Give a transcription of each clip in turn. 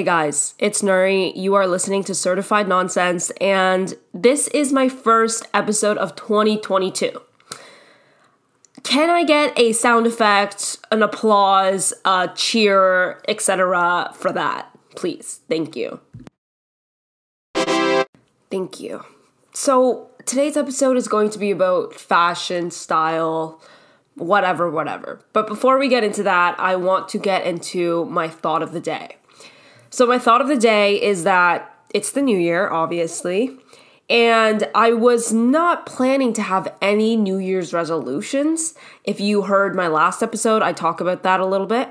Hey guys, it's Nuri. You are listening to Certified Nonsense, and this is my first episode of 2022. Can I get a sound effect, an applause, a cheer, etc. for that? Please. Thank you. Thank you. So, today's episode is going to be about fashion, style, whatever, whatever. But before we get into that, I want to get into my thought of the day. So, my thought of the day is that it's the new year, obviously, and I was not planning to have any New Year's resolutions. If you heard my last episode, I talk about that a little bit.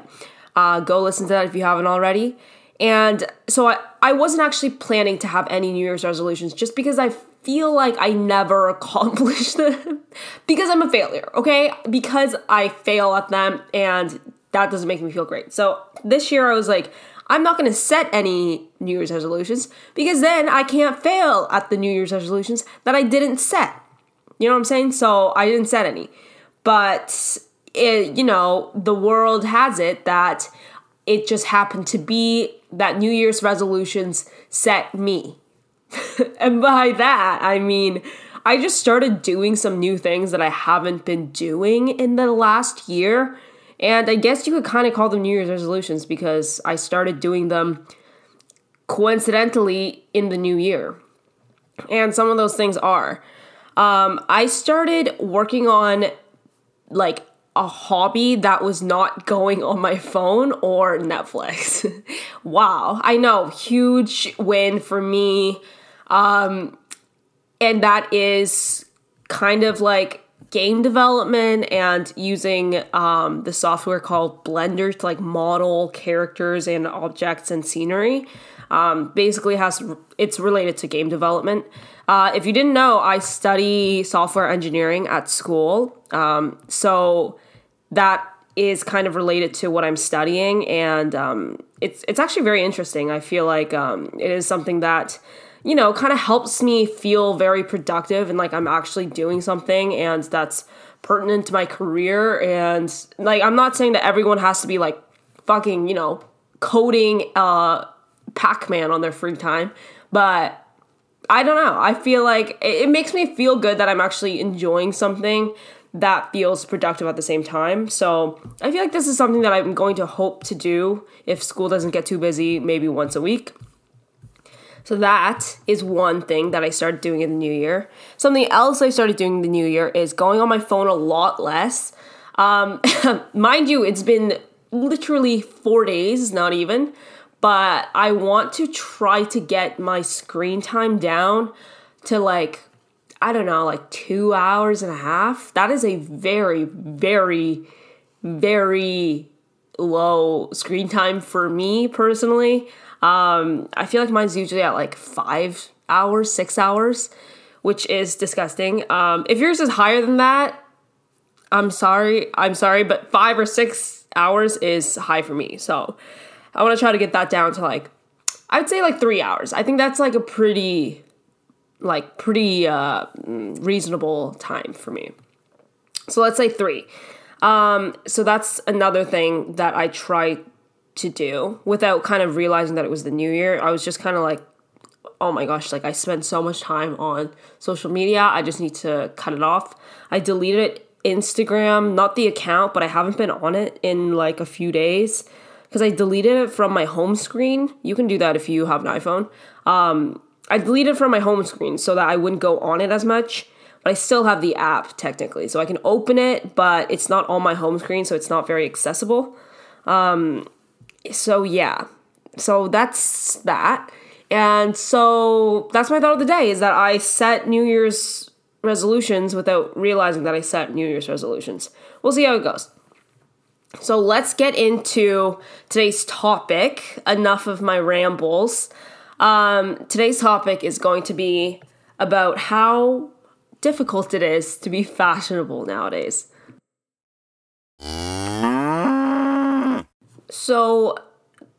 Uh, go listen to that if you haven't already. And so I, I wasn't actually planning to have any New Year's resolutions just because I feel like I never accomplish them because I'm a failure, okay? Because I fail at them and that doesn't make me feel great. So this year I was like, I'm not going to set any New Year's resolutions because then I can't fail at the New Year's resolutions that I didn't set. You know what I'm saying? So I didn't set any. But, it, you know, the world has it that it just happened to be that New Year's resolutions set me. and by that, I mean, I just started doing some new things that I haven't been doing in the last year and I guess you could kind of call them New Year's resolutions because I started doing them coincidentally in the new year. And some of those things are um, I started working on like a hobby that was not going on my phone or Netflix. wow, I know, huge win for me. Um, and that is kind of like game development and using um, the software called Blender to like model characters and objects and scenery. Um, basically, has it's related to game development. Uh, if you didn't know, I study software engineering at school, um, so that is kind of related to what I'm studying, and um, it's it's actually very interesting. I feel like um, it is something that you know, kind of helps me feel very productive and like I'm actually doing something and that's pertinent to my career. And like, I'm not saying that everyone has to be like fucking, you know, coding uh, Pac Man on their free time, but I don't know. I feel like it, it makes me feel good that I'm actually enjoying something that feels productive at the same time. So I feel like this is something that I'm going to hope to do if school doesn't get too busy, maybe once a week. So that is one thing that I started doing in the new year. Something else I started doing in the new year is going on my phone a lot less. Um, mind you, it's been literally four days, not even, but I want to try to get my screen time down to like, I don't know, like two hours and a half. That is a very, very, very low screen time for me personally. Um, I feel like mine's usually at like five hours, six hours, which is disgusting. Um, if yours is higher than that, I'm sorry. I'm sorry, but five or six hours is high for me. So I want to try to get that down to like, I would say like three hours. I think that's like a pretty, like pretty uh, reasonable time for me. So let's say three. Um, so that's another thing that I try to do without kind of realizing that it was the new year. I was just kind of like, oh my gosh, like I spend so much time on social media. I just need to cut it off. I deleted Instagram, not the account, but I haven't been on it in like a few days because I deleted it from my home screen. You can do that if you have an iPhone. Um, I deleted it from my home screen so that I wouldn't go on it as much, but I still have the app technically. So I can open it, but it's not on my home screen, so it's not very accessible. Um, so yeah. So that's that. And so that's my thought of the day is that i set new year's resolutions without realizing that i set new year's resolutions. We'll see how it goes. So let's get into today's topic. Enough of my rambles. Um, today's topic is going to be about how difficult it is to be fashionable nowadays So,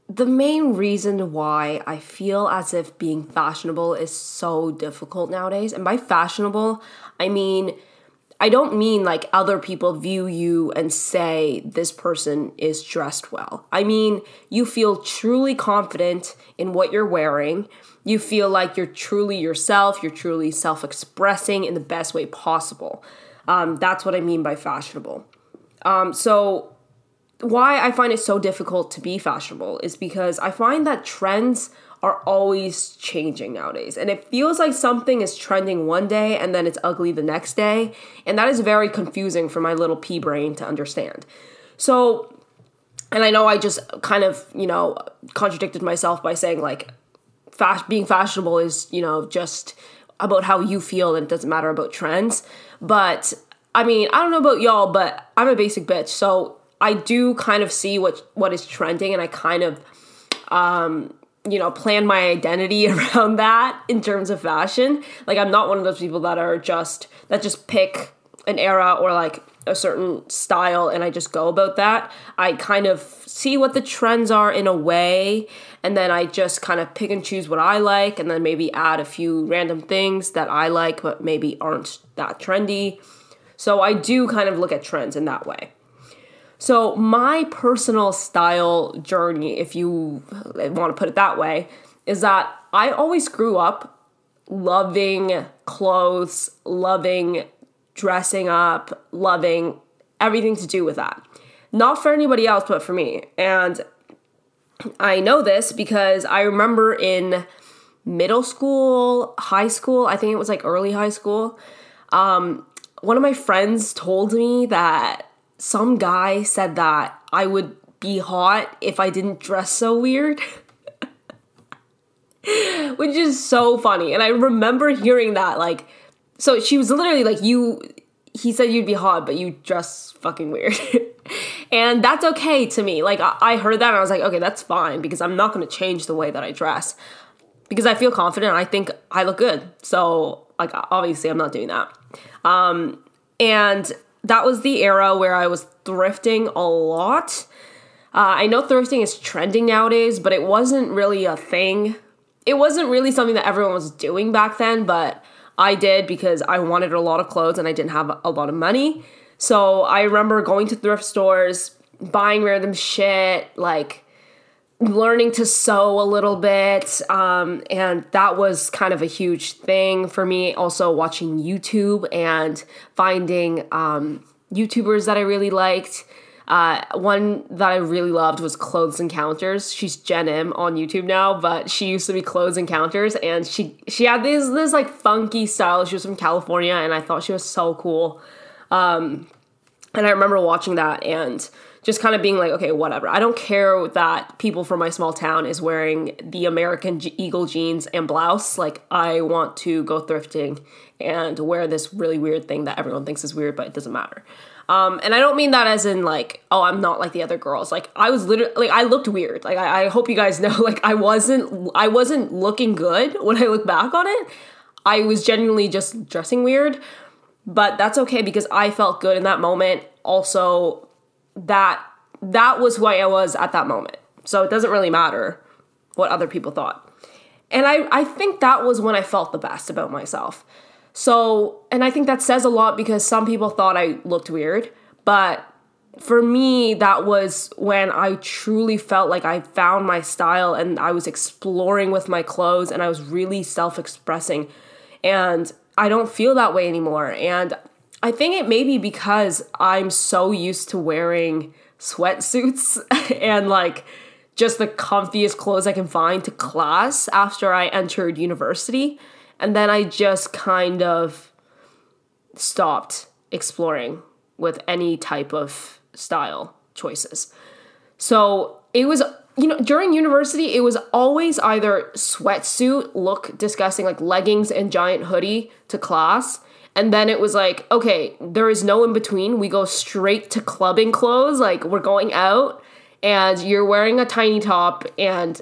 the main reason why I feel as if being fashionable is so difficult nowadays, and by fashionable, I mean I don't mean like other people view you and say this person is dressed well. I mean, you feel truly confident in what you're wearing. You feel like you're truly yourself, you're truly self expressing in the best way possible. Um, that's what I mean by fashionable. Um, so, why I find it so difficult to be fashionable is because I find that trends are always changing nowadays. And it feels like something is trending one day and then it's ugly the next day. And that is very confusing for my little pea brain to understand. So, and I know I just kind of, you know, contradicted myself by saying like fast being fashionable is, you know, just about how you feel and it doesn't matter about trends. But I mean, I don't know about y'all, but I'm a basic bitch. So I do kind of see what what is trending and I kind of um you know, plan my identity around that in terms of fashion. Like I'm not one of those people that are just that just pick an era or like a certain style and I just go about that. I kind of see what the trends are in a way and then I just kind of pick and choose what I like and then maybe add a few random things that I like but maybe aren't that trendy. So I do kind of look at trends in that way. So, my personal style journey, if you want to put it that way, is that I always grew up loving clothes, loving dressing up, loving everything to do with that. Not for anybody else, but for me. And I know this because I remember in middle school, high school, I think it was like early high school, um, one of my friends told me that some guy said that I would be hot if I didn't dress so weird. Which is so funny. And I remember hearing that like so she was literally like you he said you'd be hot but you dress fucking weird. and that's okay to me. Like I heard that and I was like, okay, that's fine because I'm not to change the way that I dress. Because I feel confident. I think I look good. So like obviously I'm not doing that. Um and that was the era where I was thrifting a lot. Uh, I know thrifting is trending nowadays, but it wasn't really a thing. It wasn't really something that everyone was doing back then, but I did because I wanted a lot of clothes and I didn't have a lot of money. So I remember going to thrift stores, buying random shit, like learning to sew a little bit um, and that was kind of a huge thing for me. Also watching youtube and finding um, youtubers that i really liked. Uh, one that i really loved was clothes encounters. She's Jenn Im on youtube now but she used to be clothes encounters and she she had this this like funky style. She was from california and i thought she was so cool. Um, and i remember watching that and just kind of being like, okay, whatever. I don't care that people from my small town is wearing the American Eagle jeans and blouse. Like, I want to go thrifting and wear this really weird thing that everyone thinks is weird, but it doesn't matter. Um, and I don't mean that as in like, oh, I'm not like the other girls. Like, I was literally like, I looked weird. Like, I, I hope you guys know, like, I wasn't, I wasn't looking good when I look back on it. I was genuinely just dressing weird, but that's okay because I felt good in that moment. Also, that that was who I was at that moment. So it doesn't really matter what other people thought. And I, I think that was when I felt the best about myself. So, and I think that says a lot because some people thought I looked weird, but for me, that was when I truly felt like I found my style and I was exploring with my clothes and I was really self expressing. And I don't feel that way anymore. And I think it may be because I'm so used to wearing sweatsuits and like just the comfiest clothes I can find to class after I entered university. And then I just kind of stopped exploring with any type of style choices. So it was, you know, during university, it was always either sweatsuit, look disgusting, like leggings and giant hoodie to class and then it was like, okay, there is no in between. We go straight to clubbing clothes. Like we're going out and you're wearing a tiny top and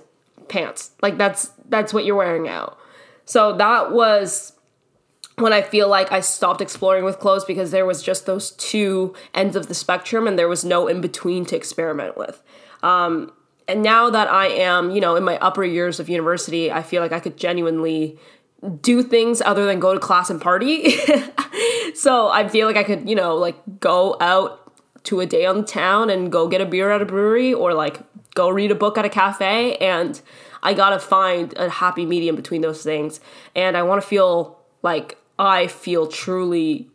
pants. Like that's that's what you're wearing out. So that was when I feel like I stopped exploring with clothes because there was just those two ends of the spectrum and there was no in between to experiment with. Um, and now that I am, you know, in my upper years of university, I feel like I could genuinely do things other than go to class and party. so I feel like I could, you know, like go out to a day on town and go get a beer at a brewery or like go read a book at a cafe and I got to find a happy medium between those things and I want to feel like I feel truly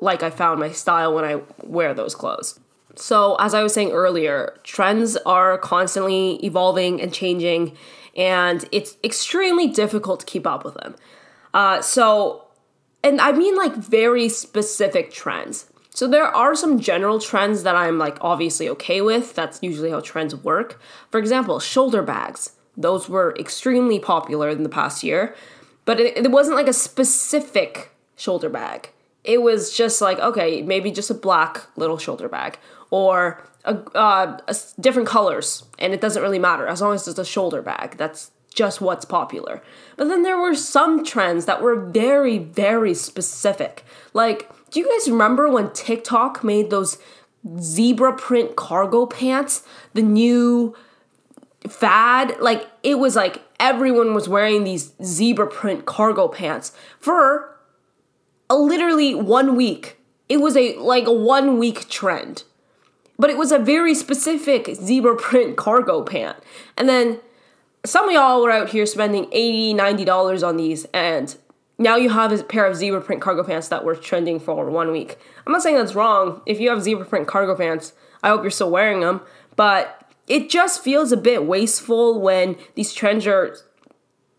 like I found my style when I wear those clothes. So, as I was saying earlier, trends are constantly evolving and changing, and it's extremely difficult to keep up with them. Uh, so, and I mean like very specific trends. So, there are some general trends that I'm like obviously okay with. That's usually how trends work. For example, shoulder bags. Those were extremely popular in the past year, but it, it wasn't like a specific shoulder bag. It was just like, okay, maybe just a black little shoulder bag or a, uh, a, different colors, and it doesn't really matter as long as it's a shoulder bag. That's just what's popular. But then there were some trends that were very, very specific. Like, do you guys remember when TikTok made those zebra print cargo pants? The new fad? Like, it was like everyone was wearing these zebra print cargo pants for a literally one week. It was a like a one week trend but it was a very specific zebra print cargo pant. And then some of y'all were out here spending 80 $90 on these, and now you have a pair of zebra print cargo pants that were trending for one week. I'm not saying that's wrong. If you have zebra print cargo pants, I hope you're still wearing them, but it just feels a bit wasteful when these trends are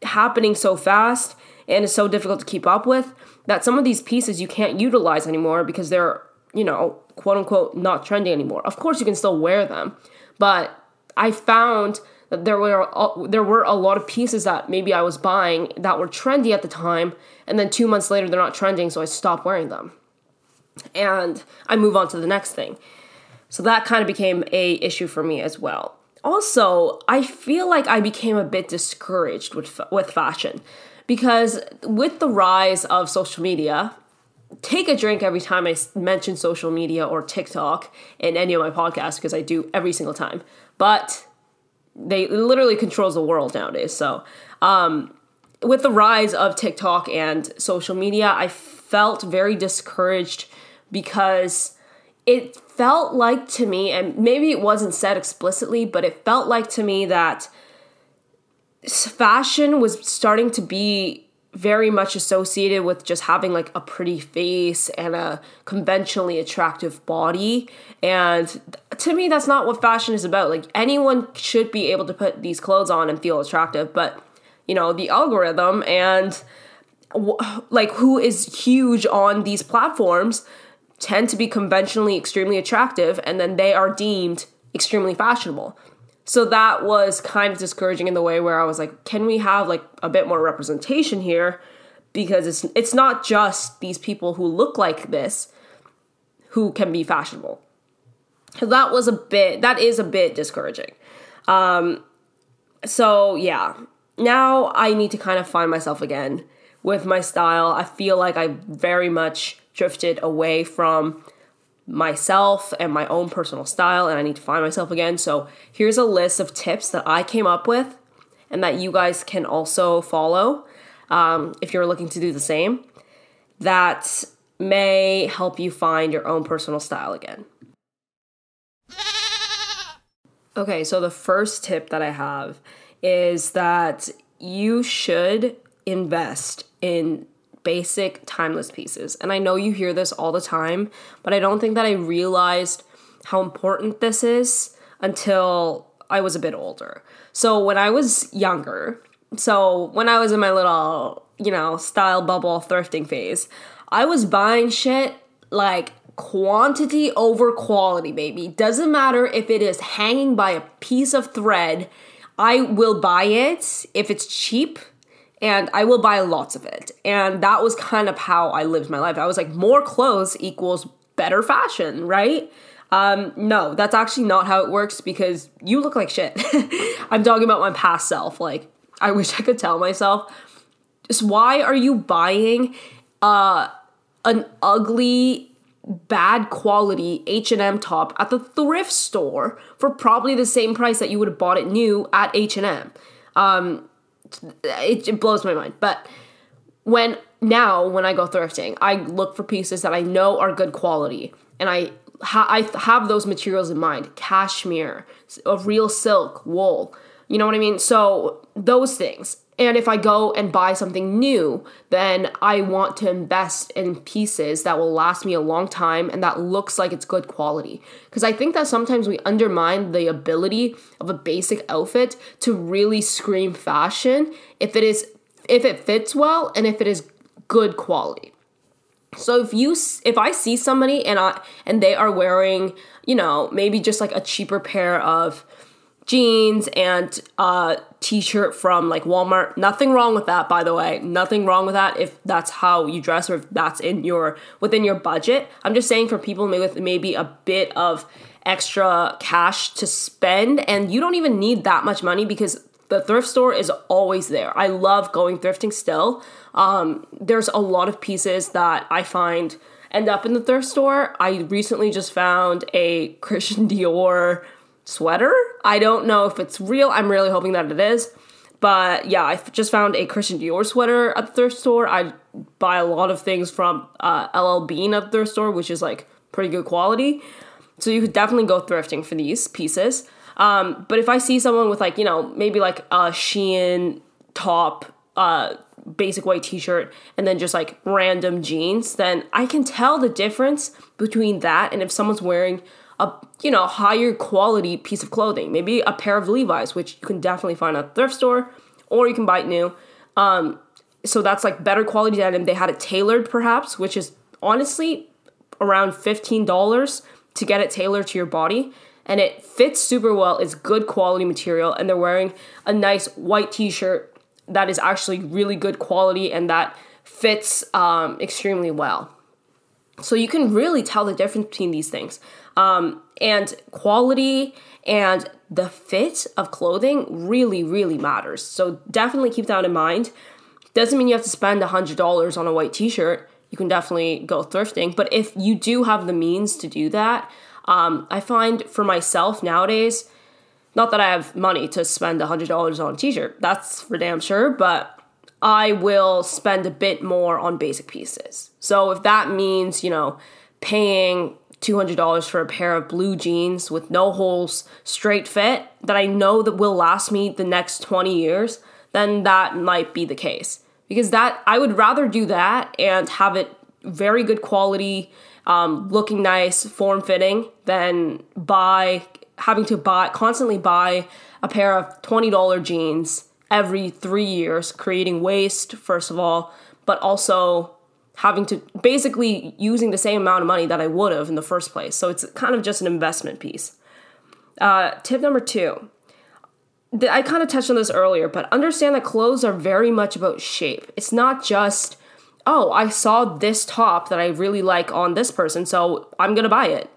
happening so fast and it's so difficult to keep up with that some of these pieces you can't utilize anymore because they're, you know, quote unquote not trending anymore. Of course, you can still wear them, but I found that there were there were a lot of pieces that maybe I was buying that were trendy at the time, and then two months later they're not trending, so I stopped wearing them, and I move on to the next thing. So that kind of became a issue for me as well. Also, I feel like I became a bit discouraged with with fashion because with the rise of social media take a drink every time I mention social media or TikTok in any of my podcasts because I do every single time. But they literally controls the world nowadays. So, um, with the rise of TikTok and social media, I felt very discouraged because it felt like to me, and maybe it wasn't said explicitly, but it felt like to me that fashion was starting to be very much associated with just having like a pretty face and a conventionally attractive body. And to me, that's not what fashion is about. Like, anyone should be able to put these clothes on and feel attractive, but you know, the algorithm and like who is huge on these platforms tend to be conventionally extremely attractive and then they are deemed extremely fashionable. So that was kind of discouraging in the way where I was like, can we have like a bit more representation here? Because it's it's not just these people who look like this who can be fashionable. So that was a bit that is a bit discouraging. Um so yeah, now I need to kind of find myself again with my style. I feel like I very much drifted away from myself and my own personal style, and I need to find myself again. So, here's a list of tips that I came up with and that you guys can also follow um, if you're looking to do the same that may help you find your own personal style again. Okay, so the first tip that I have is that you should invest in basic timeless pieces. And I know you hear this all the time, but I don't think that I realized how important this is until I was a bit older. So when I was younger, so when I was in my little, you know, style bubble thrifting phase, I was buying shit like quantity over quality, baby. Doesn't matter if it is hanging by a piece of thread, I will buy it if it's cheap and I will buy lots of it. And that was kind of how I lived my life. I was like, more clothes equals better fashion, right? Um, no, that's actually not how it works because you look like shit. I'm talking about my past self. Like, I wish I could tell myself, just why are you buying uh, an ugly, bad quality H&M top at the thrift store for probably the same price that you would have bought it new at H&M? Um, it, it blows my mind. But when now when I go thrifting, I look for pieces that I know are good quality, and I ha- I have those materials in mind: cashmere, a real silk, wool. You know what I mean? So those things. And if I go and buy something new, then I want to invest in pieces that will last me a long time and that looks like it's good quality. Because I think that sometimes we undermine the ability of a basic outfit to really scream fashion if it is if it fits well and if it is good quality. So if you if I see somebody and I and they are wearing, you know, maybe just like a cheaper pair of jeans and a t-shirt from like Walmart. Nothing wrong with that, by the way. Nothing wrong with that if that's how you dress or if that's in your within your budget. I'm just saying for people with maybe a bit of extra cash to spend and you don't even need that much money because the thrift store is always there. I love going thrifting still. Um, there's a lot of pieces that I find end up in the thrift store. I recently just found a Christian Dior sweater. I don't know if it's real. I'm really hoping that it is. But yeah, I just found a Christian Dior sweater at the thrift store. I buy a lot of things from uh, LL Bean at the thrift store, which is like pretty good quality. So you could definitely go thrifting for these pieces. Um, but if I see someone with like, you know, maybe like a Shein top, uh, basic white t-shirt and then just like random jeans, then I can tell the difference between that and if someone's wearing a you know higher quality piece of clothing. Maybe a pair of levi's which you can definitely find at thrift store or you can buy it new. Um, so that's like better quality denim. They had it tailored perhaps which is honestly around $15 to get it tailored to your body. And it fits super well. It's good quality material. And they're wearing a nice white t-shirt that is actually really good quality and that fits um, extremely well. So you can really tell the difference between these things. Um, and quality and the fit of clothing really, really matters. So definitely keep that in mind. Doesn't mean you have to spend $100 on a white t shirt. You can definitely go thrifting. But if you do have the means to do that, um, I find for myself nowadays, not that I have money to spend $100 on a t shirt, that's for damn sure, but I will spend a bit more on basic pieces. So if that means, you know, paying $200 for a pair of blue jeans with no holes, straight fit that I know that will last me the next 20 years, then that might be the case. Because that I would rather do that and have it very good quality, um, looking nice, form fitting, than buy having to buy constantly buy a pair of $20 jeans every three years, creating waste, first of all, but also having to basically using the same amount of money that I would have in the first place. So it's kind of just an investment piece. Uh, tip number two. I kind of touched on this earlier, but understand that clothes are very much about shape. It's not just, oh, I saw this top that I really like on this person, so I'm gonna buy it.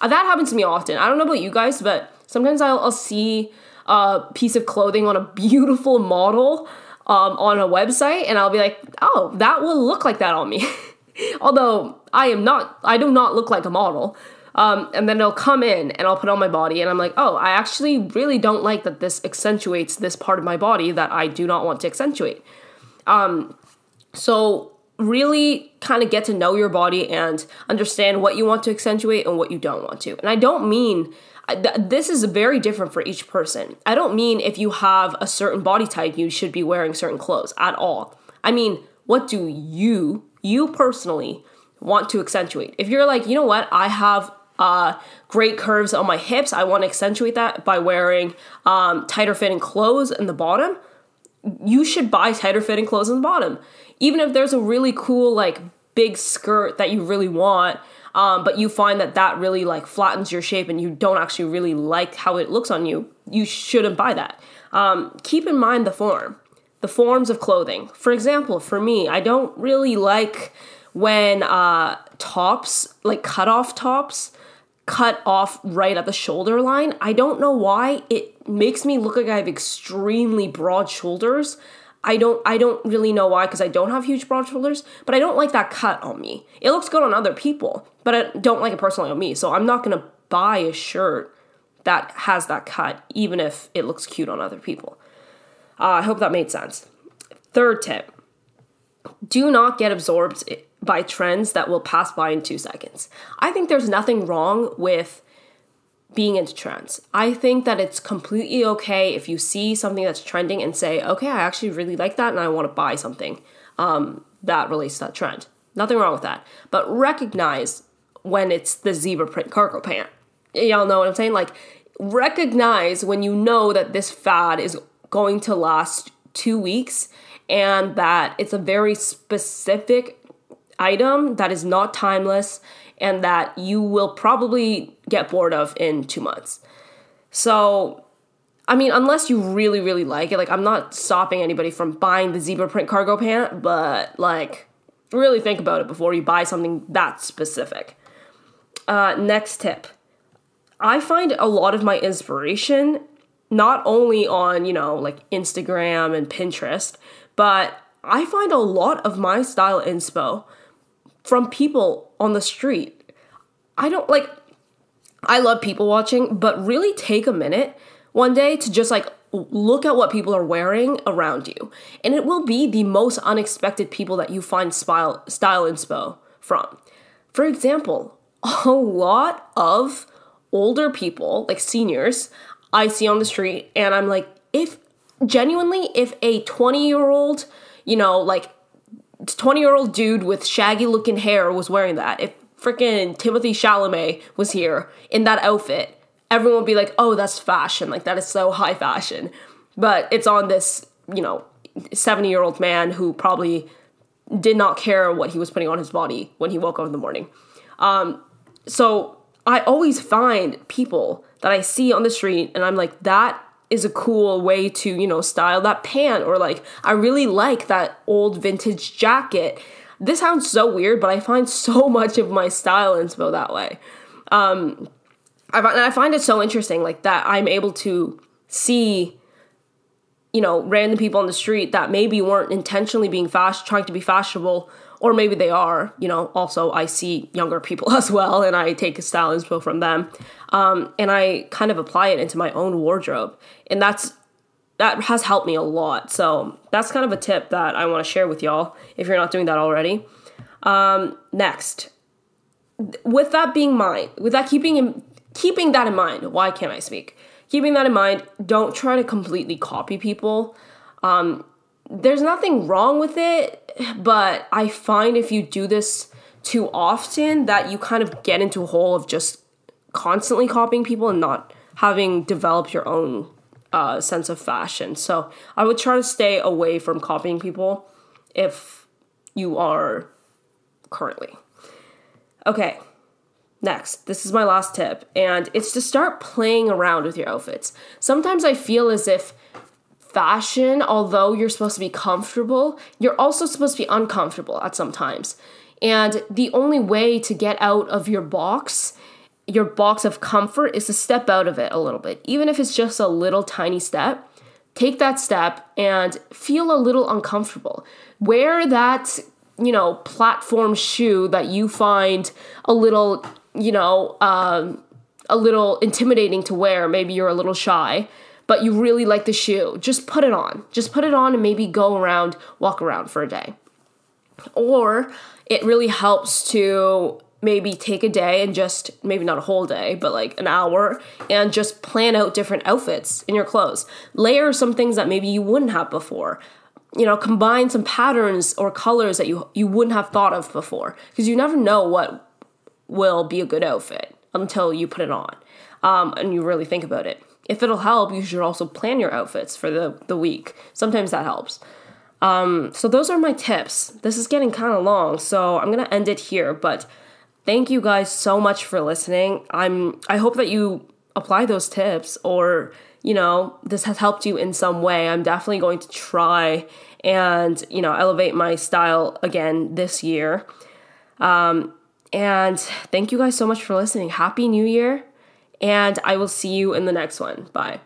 Uh, that happens to me often. I don't know about you guys, but sometimes I'll, I'll see a piece of clothing on a beautiful model um, on a website and I'll be like, oh, that will look like that on me. Although I am not, I do not look like a model. Um, and then it'll come in and I'll put on my body and I'm like, oh, I actually really don't like that this accentuates this part of my body that I do not want to accentuate. Um, so really kind of get to know your body and understand what you want to accentuate and what you don't want to. And I don't mean this is very different for each person. I don't mean if you have a certain body type, you should be wearing certain clothes at all. I mean, what do you, you personally, want to accentuate? If you're like, you know what, I have uh, great curves on my hips, I want to accentuate that by wearing um, tighter fitting clothes in the bottom, you should buy tighter fitting clothes in the bottom. Even if there's a really cool, like, big skirt that you really want um, but you find that that really like flattens your shape and you don't actually really like how it looks on you, you shouldn't buy that. Um, keep in mind the form, the forms of clothing. For example, for me, I don't really like when uh, tops, like cut off tops, cut off right at the shoulder line. I don't know why. It makes me look like I have extremely broad shoulders. I don't I don't really know why because I don't have huge broad shoulders, but I don't like that cut on me. It looks good on other people, but I don't like it personally on me. So I'm not gonna buy a shirt that has that cut, even if it looks cute on other people. Uh, I hope that made sense. Third tip do not get absorbed by trends that will pass by in two seconds. I think there's nothing wrong with being into trends. I think that it's completely okay if you see something that's trending and say, okay, I actually really like that and I want to buy something um, that relates to that trend. Nothing wrong with that. But recognize when it's the zebra print cargo pant. Y'all know what I'm saying? Like, recognize when you know that this fad is going to last two weeks and that it's a very specific item that is not timeless and that you will probably get bored of in two months. So, I mean, unless you really, really like it, like, I'm not stopping anybody from buying the zebra print cargo pant, but like, really think about it before you buy something that specific. Uh, next tip I find a lot of my inspiration not only on, you know, like Instagram and Pinterest, but I find a lot of my style inspo from people on the street. I don't like I love people watching, but really take a minute one day to just like look at what people are wearing around you. And it will be the most unexpected people that you find style style inspo from. For example, a lot of older people, like seniors, I see on the street and I'm like if genuinely if a 20 year old, you know, like 20 year old dude with shaggy looking hair was wearing that, if freaking Timothée Chalamet was here in that outfit, everyone would be like, oh, that's fashion. Like, that is so high fashion. But it's on this, you know, 70 year old man who probably did not care what he was putting on his body when he woke up in the morning. Um, so I always find people that I see on the street and I'm like, that is a cool way to, you know, style that pant or like I really like that old vintage jacket. This sounds so weird, but I find so much of my style inspo that way. Um I find, I find it so interesting like that I'm able to see you know, random people on the street that maybe weren't intentionally being fast trying to be fashionable or maybe they are you know. Also i see younger people as well and i take a style inspo from them. Um, and i kind of apply it into my own wardrobe. And that's that has helped me a lot. So that's kind of a tip that i want to share with y'all if you're not doing that already. Um, next. With that being mind with that keeping in keeping that in mind why can't i speak? Keeping that in mind don't try to completely copy people. Um, there's nothing wrong with it, but I find if you do this too often that you kind of get into a hole of just constantly copying people and not having developed your own uh, sense of fashion. So I would try to stay away from copying people if you are currently. Okay, next. This is my last tip, and it's to start playing around with your outfits. Sometimes I feel as if fashion, although you're supposed to be comfortable, you're also supposed to be uncomfortable at some times. And the only way to get out of your box, your box of comfort, is to step out of it a little bit. Even if it's just a little tiny step, take that step and feel a little uncomfortable. Wear that, you know, platform shoe that you find a little, you know, um, a little intimidating to wear. Maybe you're a little shy but you really like the shoe, just put it on. Just put it on and maybe go around, walk around for a day. Or it really helps to maybe take a day and just maybe not a whole day, but like an hour and just plan out different outfits in your clothes. Layer some things that maybe you wouldn't have before. You know, combine some patterns or colors that you you wouldn't have thought of before because you never know what will be a good outfit until you put it on um, and you really think about it if it'll help, you should also plan your outfits for the, the week. Sometimes that helps. Um, so those are my tips. This is getting kind of long, so I'm gonna end it here. But thank you guys so much for listening. I'm I hope that you apply those tips, or you know this has helped you in some way. I'm definitely going to try and you know elevate my style again this year. Um, and thank you guys so much for listening. Happy New Year! and I will see you in the next one. Bye.